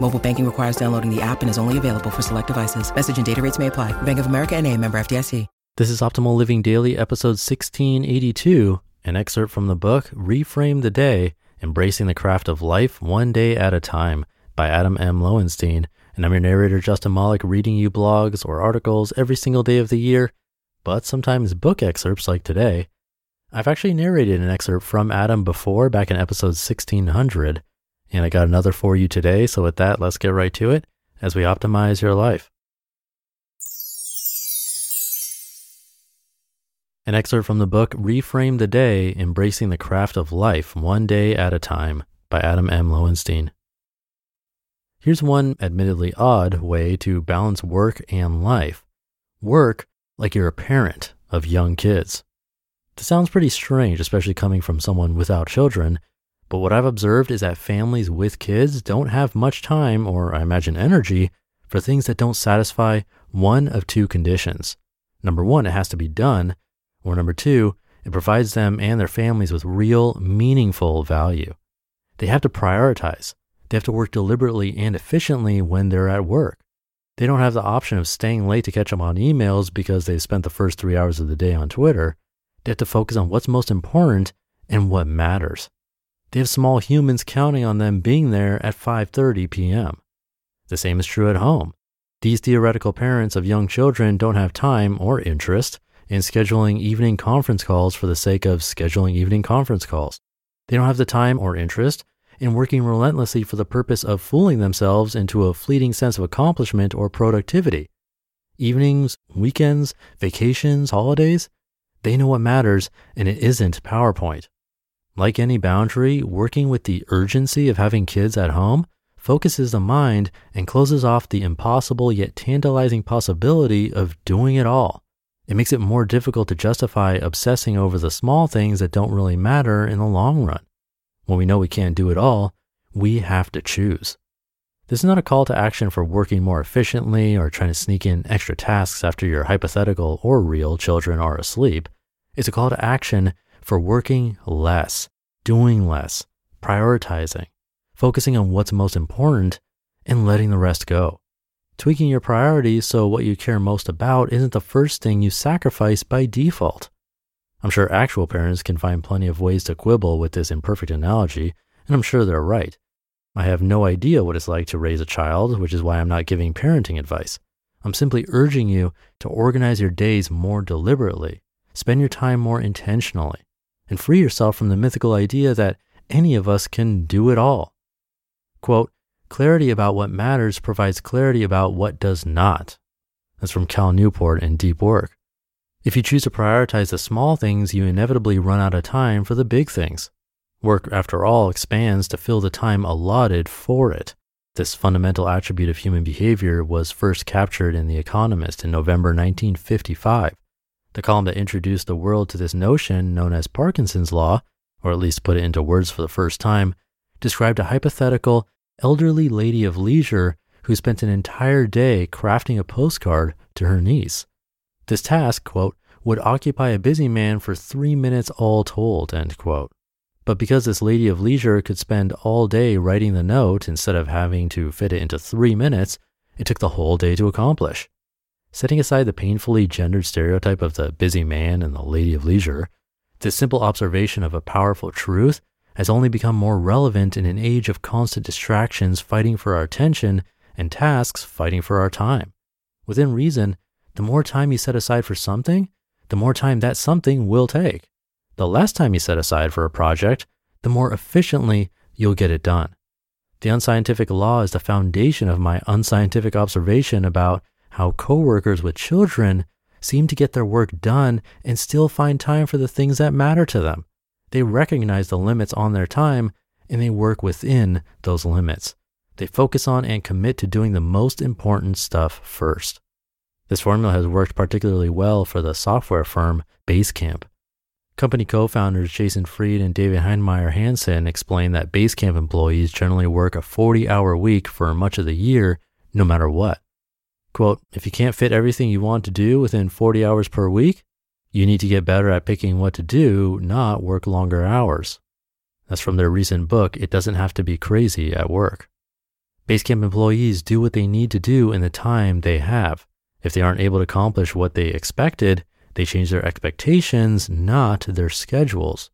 Mobile banking requires downloading the app and is only available for select devices. Message and data rates may apply. Bank of America and a member FDIC. This is Optimal Living Daily, episode 1682, an excerpt from the book Reframe the Day Embracing the Craft of Life One Day at a Time by Adam M. Lowenstein. And I'm your narrator, Justin Malik, reading you blogs or articles every single day of the year, but sometimes book excerpts like today. I've actually narrated an excerpt from Adam before, back in episode 1600, and I got another for you today. So, with that, let's get right to it as we optimize your life. An excerpt from the book Reframe the Day Embracing the Craft of Life One Day at a Time by Adam M. Lowenstein. Here's one admittedly odd way to balance work and life work like you're a parent of young kids. This sounds pretty strange, especially coming from someone without children. But what I've observed is that families with kids don't have much time, or I imagine energy, for things that don't satisfy one of two conditions. Number one, it has to be done. Or number two, it provides them and their families with real, meaningful value. They have to prioritize. They have to work deliberately and efficiently when they're at work. They don't have the option of staying late to catch up on emails because they've spent the first three hours of the day on Twitter. They have to focus on what's most important and what matters. They have small humans counting on them being there at 5:30 p.m. The same is true at home. These theoretical parents of young children don't have time or interest in scheduling evening conference calls for the sake of scheduling evening conference calls. They don't have the time or interest in working relentlessly for the purpose of fooling themselves into a fleeting sense of accomplishment or productivity. Evenings, weekends, vacations, holidays, they know what matters and it isn't PowerPoint. Like any boundary, working with the urgency of having kids at home focuses the mind and closes off the impossible yet tantalizing possibility of doing it all. It makes it more difficult to justify obsessing over the small things that don't really matter in the long run. When we know we can't do it all, we have to choose. This is not a call to action for working more efficiently or trying to sneak in extra tasks after your hypothetical or real children are asleep. It's a call to action for working less, doing less, prioritizing, focusing on what's most important, and letting the rest go tweaking your priorities so what you care most about isn't the first thing you sacrifice by default. I'm sure actual parents can find plenty of ways to quibble with this imperfect analogy, and I'm sure they're right. I have no idea what it's like to raise a child, which is why I'm not giving parenting advice. I'm simply urging you to organize your days more deliberately, spend your time more intentionally, and free yourself from the mythical idea that any of us can do it all. Quote, Clarity about what matters provides clarity about what does not. That's from Cal Newport in Deep Work. If you choose to prioritize the small things, you inevitably run out of time for the big things. Work, after all, expands to fill the time allotted for it. This fundamental attribute of human behavior was first captured in The Economist in November 1955. The column that introduced the world to this notion, known as Parkinson's Law, or at least put it into words for the first time, described a hypothetical elderly lady of leisure who spent an entire day crafting a postcard to her niece. This task, quote, would occupy a busy man for three minutes all told, end quote. But because this lady of leisure could spend all day writing the note instead of having to fit it into three minutes, it took the whole day to accomplish. Setting aside the painfully gendered stereotype of the busy man and the lady of leisure, this simple observation of a powerful truth has only become more relevant in an age of constant distractions fighting for our attention and tasks fighting for our time. Within reason, the more time you set aside for something, the more time that something will take. The less time you set aside for a project, the more efficiently you'll get it done. The unscientific law is the foundation of my unscientific observation about how coworkers with children seem to get their work done and still find time for the things that matter to them. They recognize the limits on their time and they work within those limits. They focus on and commit to doing the most important stuff first. This formula has worked particularly well for the software firm Basecamp. Company co founders Jason Fried and David Heinemeier Hansson explain that Basecamp employees generally work a 40 hour week for much of the year, no matter what. Quote, if you can't fit everything you want to do within 40 hours per week, you need to get better at picking what to do, not work longer hours. That's from their recent book, It Doesn't Have to Be Crazy at Work. Basecamp employees do what they need to do in the time they have. If they aren't able to accomplish what they expected, they change their expectations, not their schedules.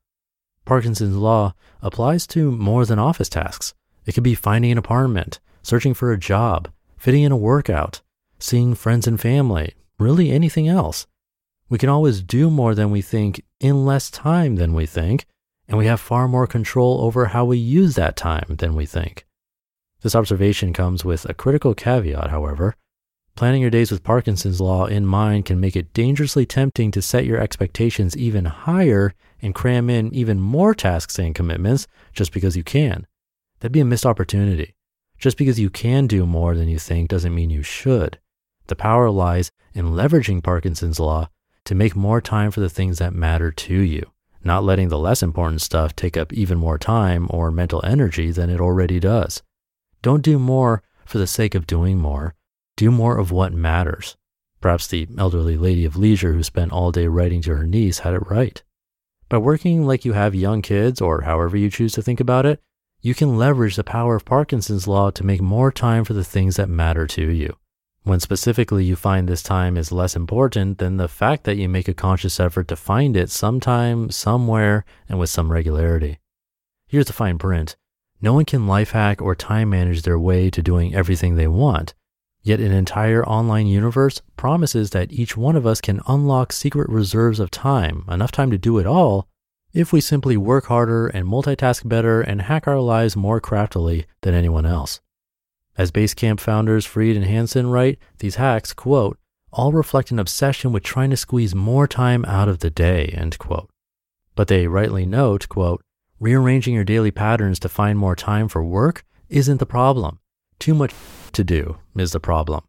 Parkinson's Law applies to more than office tasks. It could be finding an apartment, searching for a job, fitting in a workout, seeing friends and family, really anything else. We can always do more than we think in less time than we think, and we have far more control over how we use that time than we think. This observation comes with a critical caveat, however. Planning your days with Parkinson's Law in mind can make it dangerously tempting to set your expectations even higher and cram in even more tasks and commitments just because you can. That'd be a missed opportunity. Just because you can do more than you think doesn't mean you should. The power lies in leveraging Parkinson's Law to make more time for the things that matter to you, not letting the less important stuff take up even more time or mental energy than it already does. Don't do more for the sake of doing more. Do more of what matters. Perhaps the elderly lady of leisure who spent all day writing to her niece had it right. By working like you have young kids, or however you choose to think about it, you can leverage the power of Parkinson's Law to make more time for the things that matter to you. When specifically you find this time is less important than the fact that you make a conscious effort to find it sometime, somewhere, and with some regularity. Here's the fine print. No one can life hack or time manage their way to doing everything they want. Yet an entire online universe promises that each one of us can unlock secret reserves of time, enough time to do it all, if we simply work harder and multitask better and hack our lives more craftily than anyone else. As Basecamp founders Fried and Hansson write, these hacks, quote, all reflect an obsession with trying to squeeze more time out of the day, end quote. But they rightly note, quote, rearranging your daily patterns to find more time for work isn't the problem. Too much to do is the problem.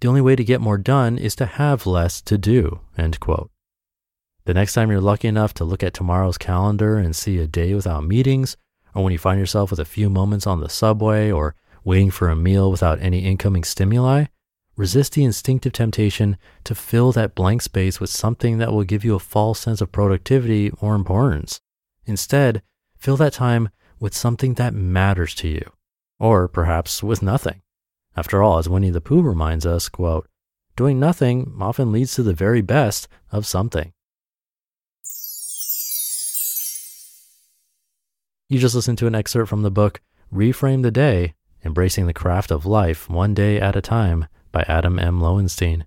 The only way to get more done is to have less to do, end quote. The next time you're lucky enough to look at tomorrow's calendar and see a day without meetings, or when you find yourself with a few moments on the subway or waiting for a meal without any incoming stimuli, resist the instinctive temptation to fill that blank space with something that will give you a false sense of productivity or importance. Instead, fill that time with something that matters to you, or perhaps with nothing. After all, as Winnie the Pooh reminds us, quote, doing nothing often leads to the very best of something. You just listened to an excerpt from the book Reframe the Day Embracing the Craft of Life One Day at a Time by Adam M. Lowenstein.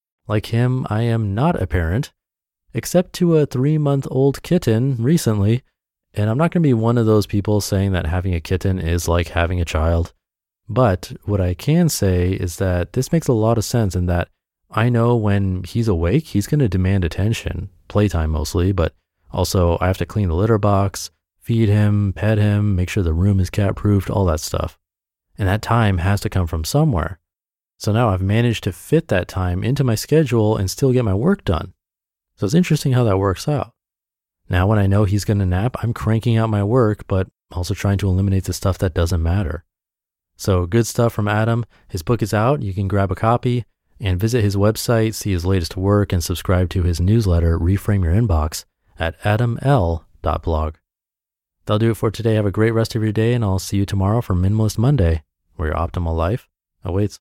Like him, I am not a parent, except to a three month old kitten recently. And I'm not going to be one of those people saying that having a kitten is like having a child. But what I can say is that this makes a lot of sense in that I know when he's awake, he's going to demand attention, playtime mostly, but also I have to clean the litter box, feed him, pet him, make sure the room is cat proofed, all that stuff. And that time has to come from somewhere. So now I've managed to fit that time into my schedule and still get my work done. So it's interesting how that works out. Now, when I know he's going to nap, I'm cranking out my work, but also trying to eliminate the stuff that doesn't matter. So, good stuff from Adam. His book is out. You can grab a copy and visit his website, see his latest work, and subscribe to his newsletter, Reframe Your Inbox, at adaml.blog. That'll do it for today. Have a great rest of your day, and I'll see you tomorrow for Minimalist Monday, where your optimal life awaits.